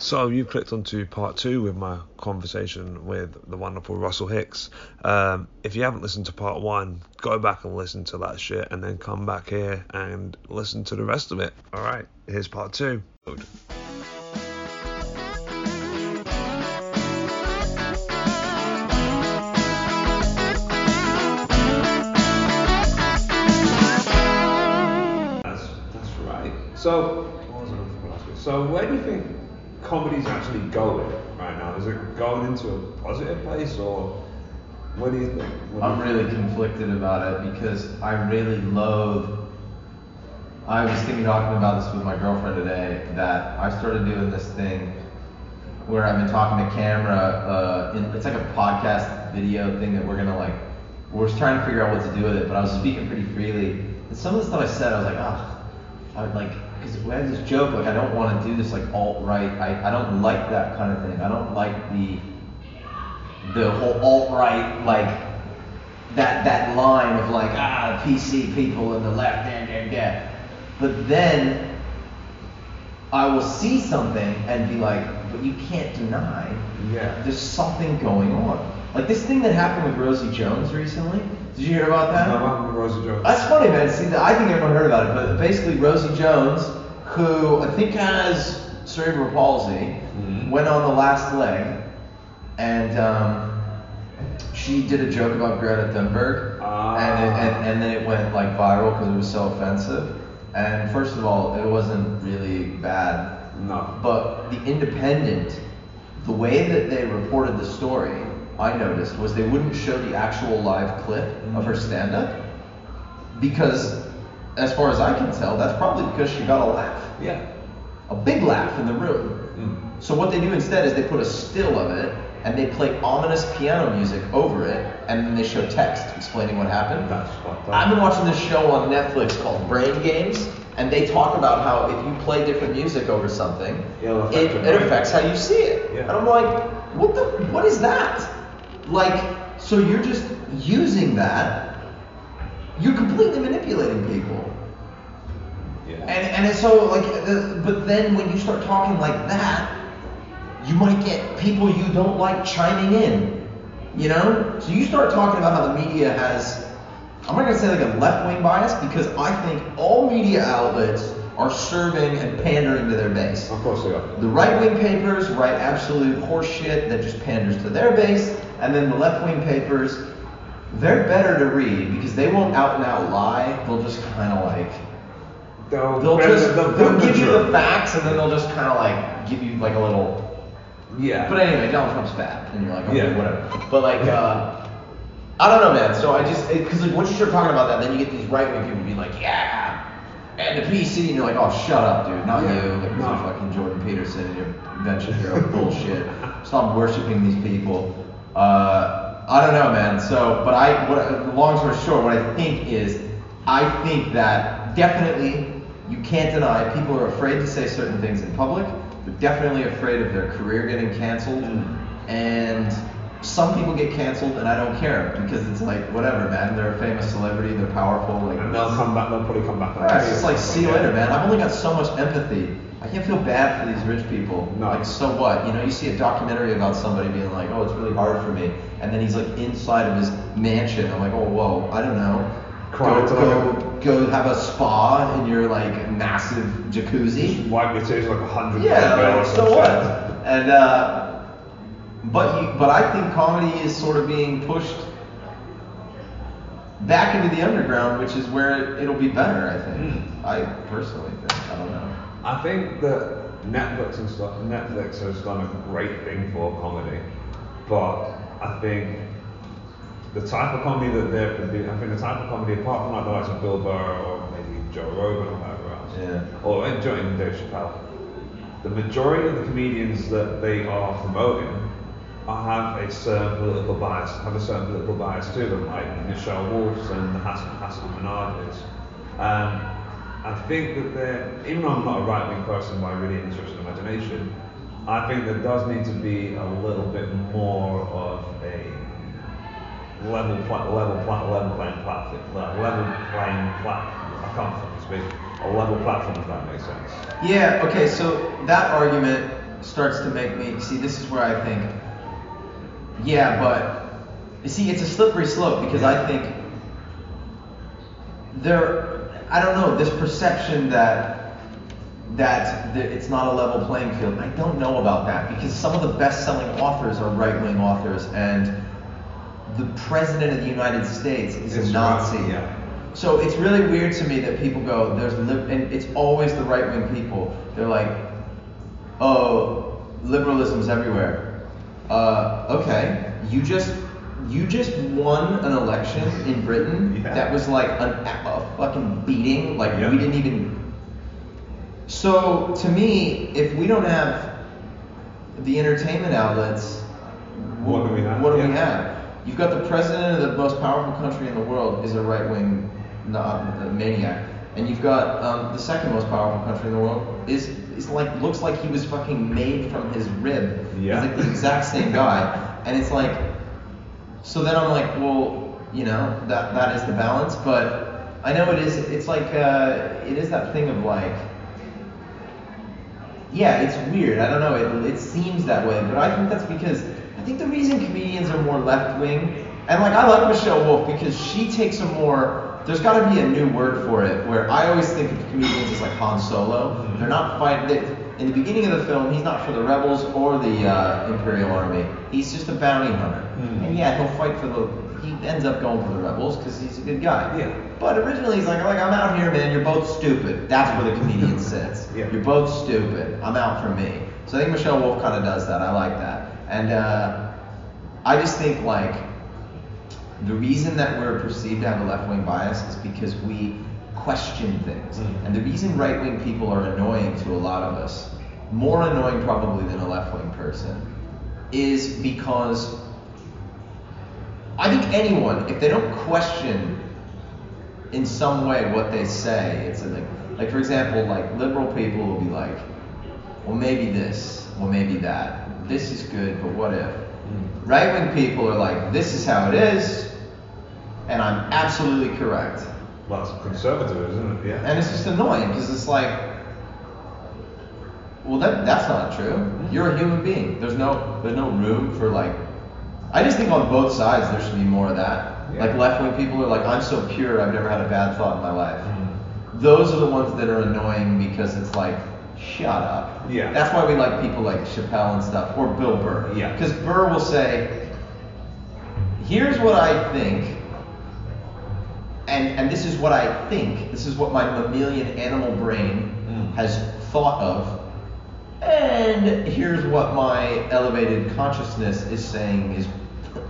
So you've clicked onto part two with my conversation with the wonderful Russell Hicks. Um, if you haven't listened to part one, go back and listen to that shit, and then come back here and listen to the rest of it. All right, here's part two. That's right. So? So where do you think comedy's actually going right now? Is it going into a positive place or what do you think? What I'm you really conflicted about it because I really loathe. I was thinking talking about this with my girlfriend today that I started doing this thing where I've been talking to camera. Uh, in, it's like a podcast video thing that we're gonna like. We're just trying to figure out what to do with it, but I was speaking pretty freely. And some of the stuff I said, I was like, ah, I would like, because we had this joke, like I don't want to do this like alt right. I, I don't like that kind of thing. I don't like the the whole alt right like that that line of like ah PC people and the left and and yeah. But then I will see something and be like, but you can't deny Yeah. there's something going on. Like this thing that happened with Rosie Jones recently. Did you hear about that? No, with Rosie Jones? That's funny, man. See, I think everyone heard about it, but basically, Rosie Jones, who I think has cerebral palsy, Mhm. went on the last leg, and um, she did a joke about Greta Thunberg, Ah. and, it, and and then it went like viral because it was so offensive. And first of all, it wasn't really bad, No. but the Independent, the way that they reported the story, I noticed was they wouldn't show the actual live clip of her stand up because, as far as I can tell, that's probably because she got a laugh, Yeah. a big laugh in the room. Mm. So what they do instead is they put a still of it and they play ominous piano music over it and then they show text explaining what happened. That's fucked up. I've been watching this show on Netflix called Brain Games, and they talk about how if you play different music over something, It'll affect it, it affects how you see it. Yeah. And I'm like, what the, what is that? Like, so you're just using that, you're completely manipulating people. Yeah. And and so like, the, but then when you start talking like that, you might get people you don't like chiming in. You know? So you start talking about how the media has, I'm not gonna say like a left wing bias because I think all media outlets are serving and pandering to their base. of course they are. The right wing papers write absolute horseshit that just panders to their base, and then the left wing papers, they're better to read because they won't out and out lie. They'll just kind of like They'll, they'll just they'll they'll give you the facts and then they'll just kind of like give you like a little. Yeah. But anyway, Donald Trump's fat, and you're like, okay, Yeah. whatever. But like, uh, I don't know, man. So I just because like once you start talking about that, then you get these right wing people being like, yeah, and the PC, and you're like, oh, shut up, dude, not Yeah. you, like No. fucking Jordan Peterson and your invention hero bullshit. Stop worshiping these people. Uh, I don't know, man. So, but I, what, long story short, what I think is, I think that definitely you can't deny people are afraid to say certain things in public. They're definitely afraid of their career getting canceled, and some people get canceled, and I don't care because it's like whatever, man. They're a famous celebrity, they're powerful, like and they'll come back. They'll probably come back. Right, it's just like, see you later, man. I've only got so much empathy. I can't feel bad for these rich people. No. Like, so what? You know, you see a documentary about somebody being like, oh, it's really hard for me. And then he's like inside of his mansion. I'm like, oh, whoa, I don't know. Cry Go, go, go have a spa in your like massive jacuzzi. Wipe your tears like a hundred. Yeah, like, so what? And uh, but you, but I think comedy is sort of being pushed back into the underground, which is where it, it'll be better. I think. Hmm. I personally think. I don't know. I think that Netflix and stuff, Netflix has done a great thing for comedy, but I think the type of comedy that they're producing, I think the type of comedy, apart from like the likes of Bill Burr or maybe Joe Rogan or whatever else, Yeah. or Joe and Dave Chappelle, the majority of the comedians that they are promoting have a certain political bias, have a certain political bias to them, like Michelle Wolf's and Hasan, Hasan Minhaj's. Um, I think that there, even though I'm not a right-wing person by really any stretch of imagination, I think there does need to be a little bit more of a level, pla- level, pla- level playing platform, level playing platform. I can't speak. A level platform, if that makes sense. Yeah. Okay. So that argument starts to make me see. This is where I think, yeah, but you see, it's a slippery slope because I think there, I don't know, this perception that that the, it's not a level playing field. I don't know about that because some of the best-selling authors are right-wing authors, and the president of the United States is It's a Nazi. right, yeah. So it's really weird to me that people go, there's lib- and it's always the right wing people. They're like, oh, liberalism's everywhere. Uh, okay, you just you just won an election in Britain Yeah. that was like an, a fucking beating. Like Yeah. we didn't even. So to me, if we don't have the entertainment outlets, What do we have? What do we have? You've got the president of the most powerful country in the world is a right wing not maniac, and you've got um, the second most powerful country in the world is is like looks like he was fucking made from his rib. Yeah. He's like the exact same guy, and it's like, so then I'm like, well, you know, that that is the balance, but I know it is. It's like uh, it is that thing of like. Yeah, it's weird. I don't know. It, it seems that way, but I think that's because I think the reason comedians are more left wing, and like I like Michelle Wolf because she takes a more. There's got to be a new word for it. Where I always think of comedians as like Han Solo. They're not fighting. In the beginning of the film, he's not for the rebels or the uh, Imperial Army. He's just a bounty hunter. Mhm. And yeah, he'll fight for the. He ends up going for the rebels because he's a good guy. Yeah. But originally he's like, like I'm out here, man. You're both stupid. That's where the comedian sits. Yeah. You're both stupid. I'm out for me. So I think Michelle Wolf kind of does that. I like that. And uh, I just think like the reason that we're perceived to have a left wing bias is because we question things. Mm. And the reason right wing people are annoying to a lot of us, more annoying probably than a left wing person, is because I think anyone, if they don't question in some way what they say, it's like, like for example, like liberal people will be like, well maybe this, well maybe that, this is good, but what if? Right wing people are like, this is how it is, and I'm absolutely correct. Well, it's conservative, isn't it? Yeah. And it's just annoying because it's like, well, that that's not true. You're a human being. There's no there's no room for like. I just think on both sides there should be more of that. Yeah. Like left wing people are like, I'm so pure, I've never had a bad thought in my life. Mhm. Those are the ones that are annoying because it's like, shut up. Yeah. That's why we like people like Chappelle and stuff, or Bill Burr. Yeah. Because Burr will say, here's what I think, and and this is what I think. This is what my mammalian animal brain Mm. has thought of, and here's what my elevated consciousness is saying is.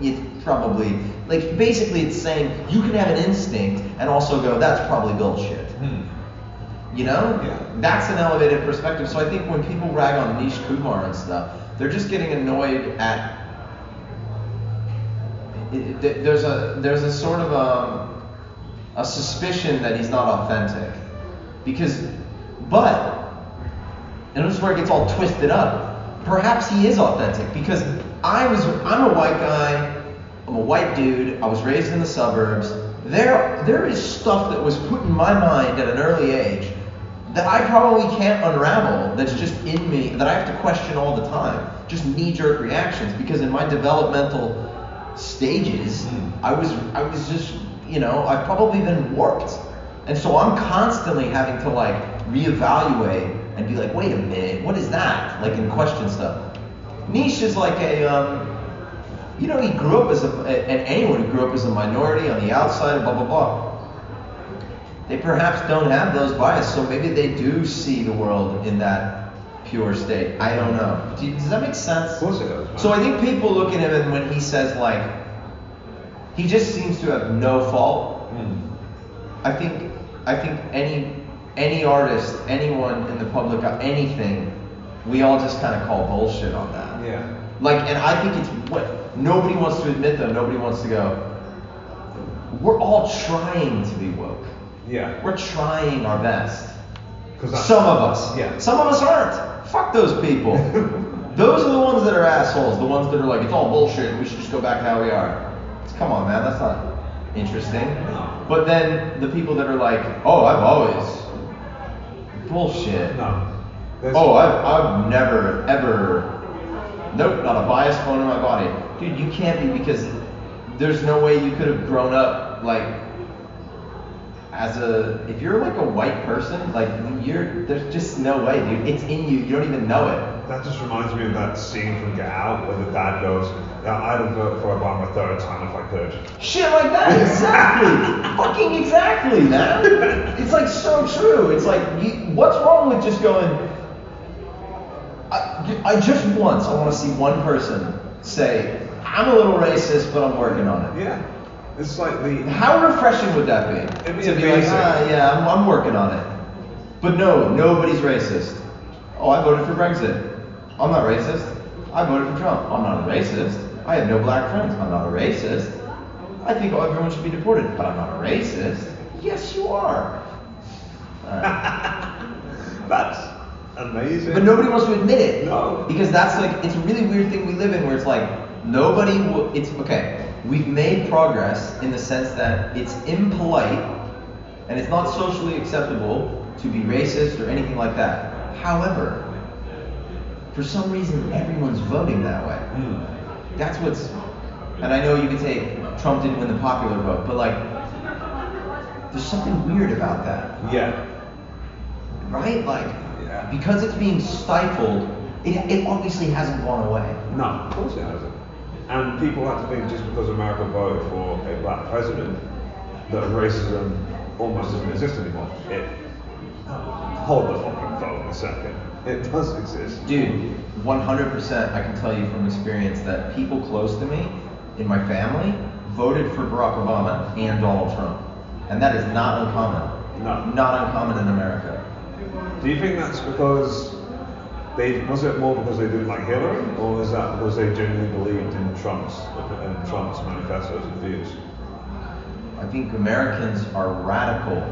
It's probably like basically it's saying you can have an instinct and also go that's probably bullshit. Hmm. You know? Yeah. That's an elevated perspective. So I think when people rag on Nish Kumar and stuff, they're just getting annoyed at. it- There's a there's a sort of um, a suspicion that he's not authentic, because, but, and this is where it gets all twisted up. Perhaps he is authentic because I was I'm a white guy. I'm a white dude. I was raised in the suburbs. There, there is stuff that was put in my mind at an early age that I probably can't unravel. That's just in me that I have to question all the time. Just knee-jerk reactions because in my developmental stages, Mm. I was, I was just, you know, I've probably been warped, and so I'm constantly having to like reevaluate and be like, wait a minute, what is that? Like and question stuff. Nish is like a, um, you know, he grew up as a, and anyone who grew up as a minority on the outside, blah blah blah. They perhaps don't have those biases, so maybe they do see the world in that pure state. I don't know. Do you- does that make sense? Of course it does. So I think people look at him and when he says like, he just seems to have no fault. Hmm. I think I think any any artist, anyone in the public, anything, we all just kind of call bullshit on that. Yeah. Like, and I think it's what nobody wants to admit though. Nobody wants to go. We're all trying to be woke. Yeah. We're trying our best. Some of us. Yeah. Some of us aren't. Fuck those people. those are the ones that are assholes. The ones that are like, it's all bullshit. We should just go back to how we are. Come on, man. That's not interesting. But then the people that are like, oh, I've always bullshit. No. Oh, I've, I've never, ever, nope, not a biased bone in my body. Dude, you can't be because there's no way you could have grown up like as a, if you're like a white person, like you're, there's just no way, dude. It's in you. You don't even know it. That just reminds me of that scene from Get Out where the dad goes, yeah, I'd have voted for Obama a third time if I could. Shit like that, exactly. Fucking exactly, man. It's like so true. It's like, you, what's wrong with just going, I, I just once, I want to see one person say, I'm a little racist, but I'm working on it. Yeah. It's like the. How refreshing would that be? It'd be to be like, amazing. ah, yeah, I'm, I'm working on it. But no, nobody's racist. Oh, I voted for Brexit. I'm not racist. I voted for Trump. I'm not a racist. I have no black friends. I'm not a racist. I think everyone should be deported, but I'm not a racist. Yes, you are. Alright. That's amazing. But nobody wants to admit it. No. Because that's like it's a really weird thing we live in where it's like nobody will it's okay. We've made progress in the sense that it's impolite and it's not socially acceptable to be racist or anything like that. However, for some reason everyone's voting that way. Mm. That's what's and I know you could say Trump didn't win the popular vote, but like there's something weird about that Yeah. right? Like, Yeah. because it's being stifled, it, it obviously hasn't gone away. No, of course it hasn't. And people like to think just because America voted for a black president that racism almost doesn't exist anymore. It hold the fucking phone a second. It does exist. Dude, 100% I can tell you from experience that people close to me in my family voted for Barack Obama and Donald Trump. And that is not uncommon. No. Not uncommon in America. Do you think that's because they was it more because they didn't like Hillary, or is that because they genuinely believed in Trump's in Trump's manifestos and views? I think Americans are radical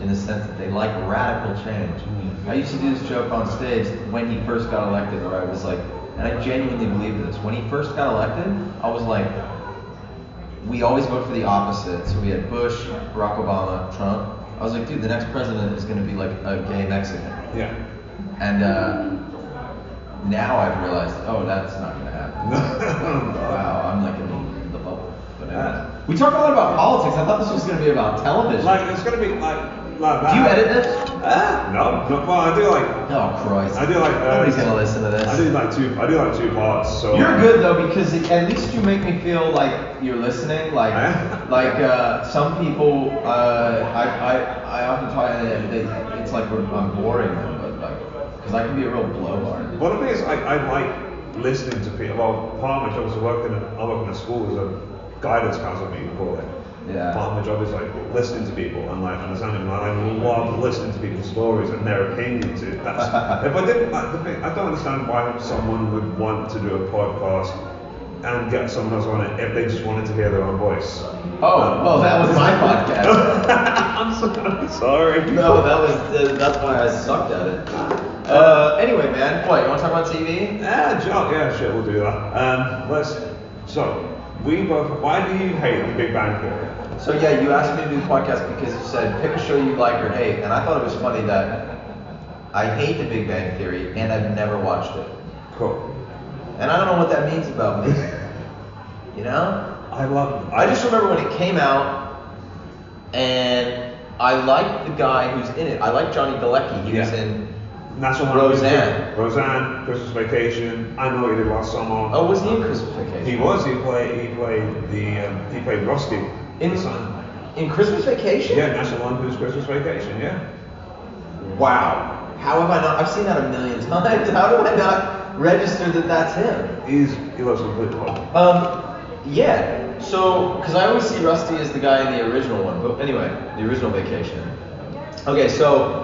in the sense that they like radical change. Mhm. I used to do this joke on stage when he first got elected, where I was like, and I genuinely believe this. When he first got elected, I was like, we always vote for the opposite. So we had Bush, Barack Obama, Trump. I was like, dude, the next president is going to be like a gay Mexican. Yeah. And uh, now I've realized, oh, that's not going to happen. Wow, I'm like in the, bubble. But anyways. we talked a lot about politics. I thought this was going to be about television. Like it's gonna be like like that. Do you edit this? Ah, no, no. Well, I do like Oh Christ! I do like. Uh, Nobody's gonna listen to this. I do like two. I do like two parts. So You're good though because it, at least you make me feel like you're listening. Like, Eh? like uh, some people, uh, I, I, I often try to. They, it's like we're, I'm boring them, but like, because I can be a real blowhard. One of the things I, I like listening to people. Well, part of my job is working. In, I work in a school as a guidance counselor, you can call it. Yeah. Part of my job is like listening to people and like understanding. And I love listening to people's stories and their opinions. It- if I didn't, like, the thing, I don't understand why someone would want to do a podcast and get someone else on it if they just wanted to hear their own voice. Oh, Um, well, that was my podcast. I'm so sorry. no, that was uh, that's why I sucked at it. Uh, anyway, man, what you want to talk about TV? Yeah, Joe, yeah, shit, we'll do that. Um, let's. So, we both. Why do you hate The Big Bang Theory? So yeah, you asked me to do the podcast because you said pick a show you like or hate, and I thought it was funny that I hate The Big Bang Theory and I've never watched it, Cool. and I don't know what that means about me. You know? I love. it. I just remember when it came out, and I liked the guy who's in it. I like Johnny Galecki. He was Yeah. In. National Lampoon's Roseanne. Roseanne, Christmas Vacation. I know what he did last summer. Oh, was he in Christmas Vacation? He was. He played. He played the. Um, he played Rusty. In in Christmas Vacation? Yeah, National Lampoon's Christmas Vacation. Yeah. Wow. How have I not? I've seen that a million times. How do I not register that that's him? He's. He looks completely cool. Um, yeah. So, because I always see Rusty as the guy in the original one, but anyway, the original Vacation. Okay, so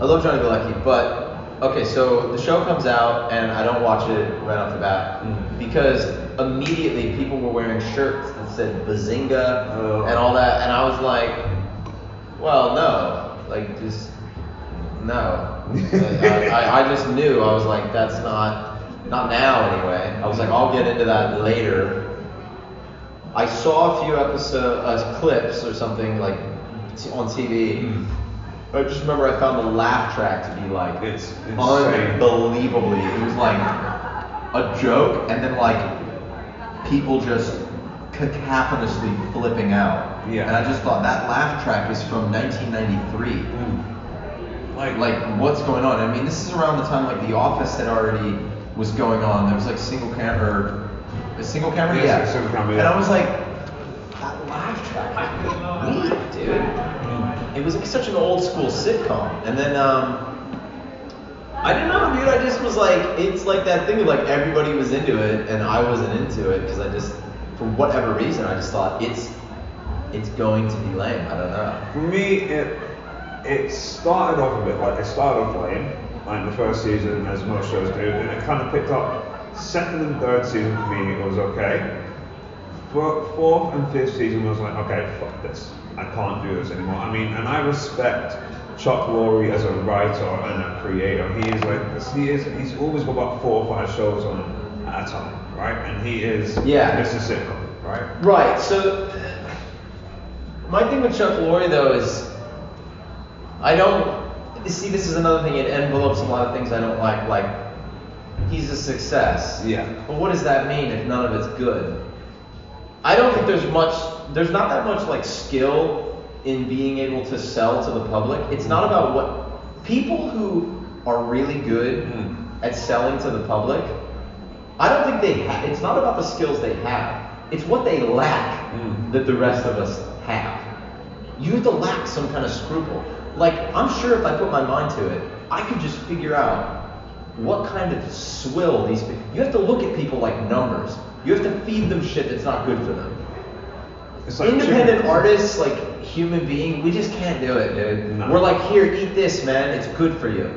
I love Johnny Galecki, but okay, so the show comes out and I don't watch it right off the bat Mm. because immediately people were wearing shirts that said Bazinga Oh. and all that, and I was like, well, no, like just no. I, I, I just knew. I was like, that's not not now anyway. I was like, I'll get into that later. I saw a few episode uh, clips or something like t- on TV, I just remember I found the laugh track to be like It's insane. unbelievably. It was like a joke, and then like people just cacophonously flipping out. Yeah. And I just thought that laugh track is from 1993. Hmm. Like, Like, what's going on? I mean, this is around the time like The Office had already was going on. There was like single camera, a single camera, Yes, yeah. single camera, And. I was like, that laugh track is weak, dude. It was like such an old school sitcom. And then, um, I don't know, dude. I just was like, it's like that thing of like everybody was into it and I wasn't into it because I just, for whatever reason, I just thought it's, it's going to be lame. I don't know. For me, it it started off a bit like it started off lame, like the first season, as most shows do, and it kind of picked up. Second and third season for me was okay. Fourth and fifth season was like, okay, fuck this, I can't do this anymore. I mean, and I respect Chuck Lorre as a writer and a creator. He is like this. He is. He's always got about four or five shows on at a time, right? And he is Yeah. Mr. Sitcom, right? Right. So my thing with Chuck Lorre though is I don't see this is another thing. It envelopes a lot of things I don't like. Like he's a success. Yeah. But what does that mean if none of it's good? I don't think there's much. There's not that much like skill in being able to sell to the public. It's not about what people who are really good Mm. at selling to the public. I don't think they have. It's not about the skills they have. It's what they lack Mm. that the rest of us have. You have to lack some kind of scruple. Like I'm sure if I put my mind to it, I could just figure out what kind of swill these. You have to look at people like numbers. You have to feed them shit that's not good for them. It's like Independent chicken. artists, like human being, we just can't do it, dude. No. We're like, here, eat this, man. It's good for you.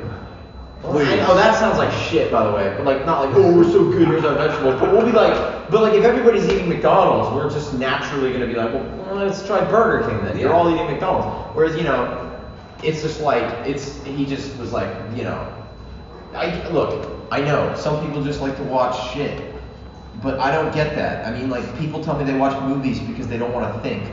Please. know that sounds like shit, by the way, but like not like, oh, we're so good, here's our vegetables. But we'll be like, but like if everybody's eating McDonald's, we're just naturally gonna be like, well, let's try Burger King then. You're all eating McDonald's. Whereas you know, it's just like it's he just was like, you know, I look, I know some people just like to watch shit, but I don't get that. I mean, like people tell me they watch movies because they don't want to think.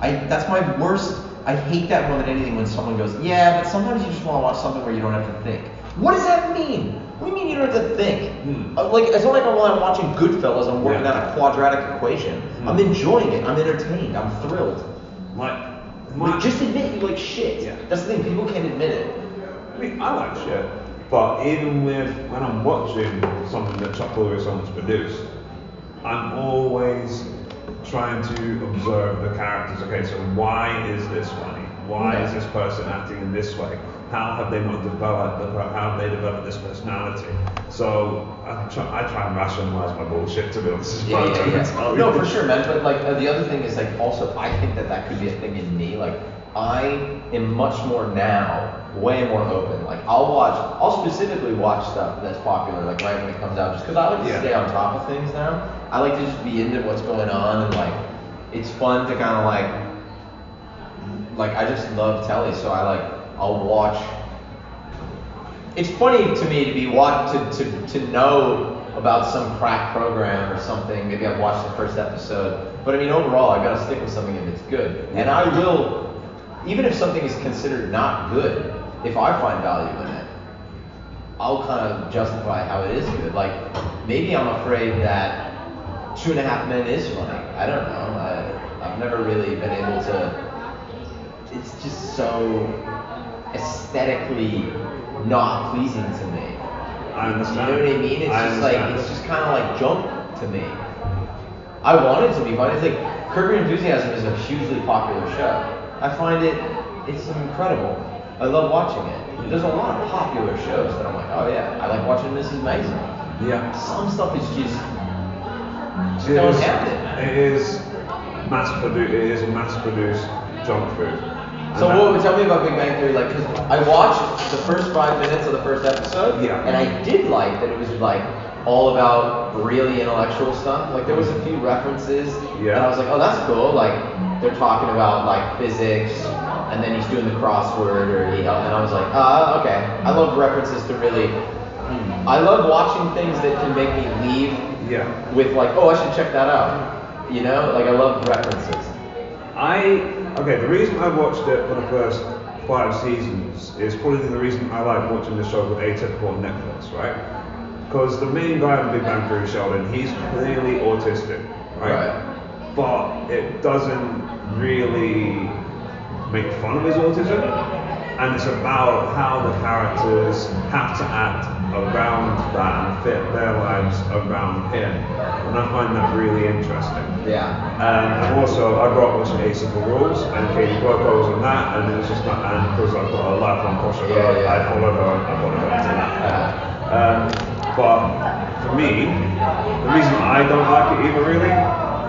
I that's my worst. I hate that more than anything when someone goes, yeah, but sometimes you just want to watch something where you don't have to think. What does that mean? What do you mean you don't have to think? Hmm. Uh, like it's not like I'm, I'm watching Goodfellas, I'm working Yeah. out a quadratic equation. Hmm. I'm enjoying it. I'm entertained. I'm thrilled. Like, Like, just admit you like shit. Yeah. That's the thing. People can't admit it. I mean, I like shit, but even with when I'm watching something that Chuck Lorre someone's produced, I'm always trying to observe the characters. Okay, so why is this funny? Why is this person acting in this way? How have they not developed? The, how have they developed this personality? So I try, I try and rationalize my bullshit to be honest. Yeah, yeah, yeah. No, for sure, man. But like uh, the other thing is like also I think that that could be a thing in me. Like I am much more now, way more open. Like I'll watch, I'll specifically watch stuff that's popular, like right when it comes out, just because I like to Yeah. stay on top of things now. I like to just be into what's going on and like it's fun to kind of like like I just love telly, so I like I'll watch. It's funny to me to be watch to, to, to know about some crack program or something. Maybe I've watched the first episode, but I mean overall I gotta stick with something if it's good, and I will, even if something is considered not good, if I find value in it, I'll kind of justify how it is good. Like maybe I'm afraid that Two and a Half Men is funny. I don't know. I, I've never really been able to. It's just so aesthetically not pleasing to me. I understand. You know what I mean? It's I just like it's just kind of like junk to me. I want it to be fun. It's like Curb Your Enthusiasm is a hugely popular show. I find it it's incredible. I love watching it. There's a lot of popular shows that I'm like, oh yeah, I like watching Mrs. Maisel. Yeah. Some stuff is just It is- have it, man. It is mass produced. It is mass produced junk food. And So what tell me about Big Bang Theory? Like, 'cause I watched the first five minutes of the first episode, Yeah. and I did like that it was like all about really intellectual stuff. Like there was a few references, Yeah. and I was like, oh, that's cool. Like they're talking about like physics, and then he's doing the crossword, or he, and I was like, ah, okay. I love references to really. I love watching things that can make me leave Yeah. with like, oh, I should check that out. You know, like I love references. I okay. The reason I watched it for the first five seasons is probably the reason I like watching the show with Atypical on Netflix, right? Because the main guy in Big Bang Theory, Sheldon, he's clearly autistic, right? Right. But it doesn't really make fun of his autism, and it's about how the characters have to act around that and fit their lives around him, and I find that really interesting. Yeah. Um, and also, I grew up watching of the Rules, and Kaley Cuoco was on that, and it was just not, and because I've got a lifelong crush on her, Yeah, yeah. I followed her, I followed her into that. Um, but for me, the reason I don't like it either really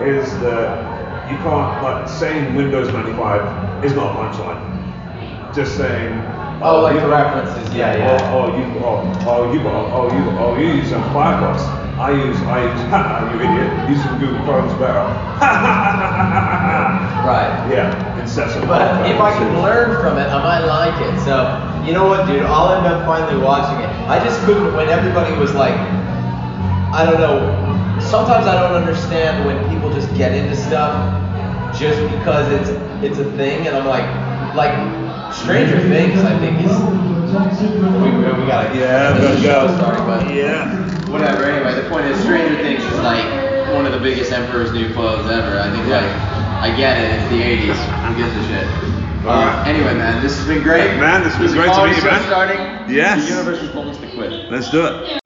is that you can't, like, saying Windows 95 is not a punchline. Just saying, Oh, like the references, yeah, yeah. Oh, oh, you, oh, oh, you, oh, oh, you, oh, you use some Firefox. I use, I use, ha, you idiot. Use some Google Chrome's better. Right. Yeah, incessant. But if I can learn from it, I might like it. So, you know what, dude? I'll end up finally watching it. I just couldn't when everybody was like, I don't know. Sometimes I don't understand when people just get into stuff just because it's it's a thing, and I'm like, like Stranger Things. I think is we, we gotta Yeah, get gotta the go. show started, but Yeah. Whatever. Anyway, the point is, Stranger Things is like one of the biggest Emperor's New Clothes ever. I think like I get it. It's the '80s. Who gives a shit? Uh, anyway, man, this has been great. Man, this was There's a great to comedy meet you, show man. Starting. Yes. The universe has told us to quit. Let's do it.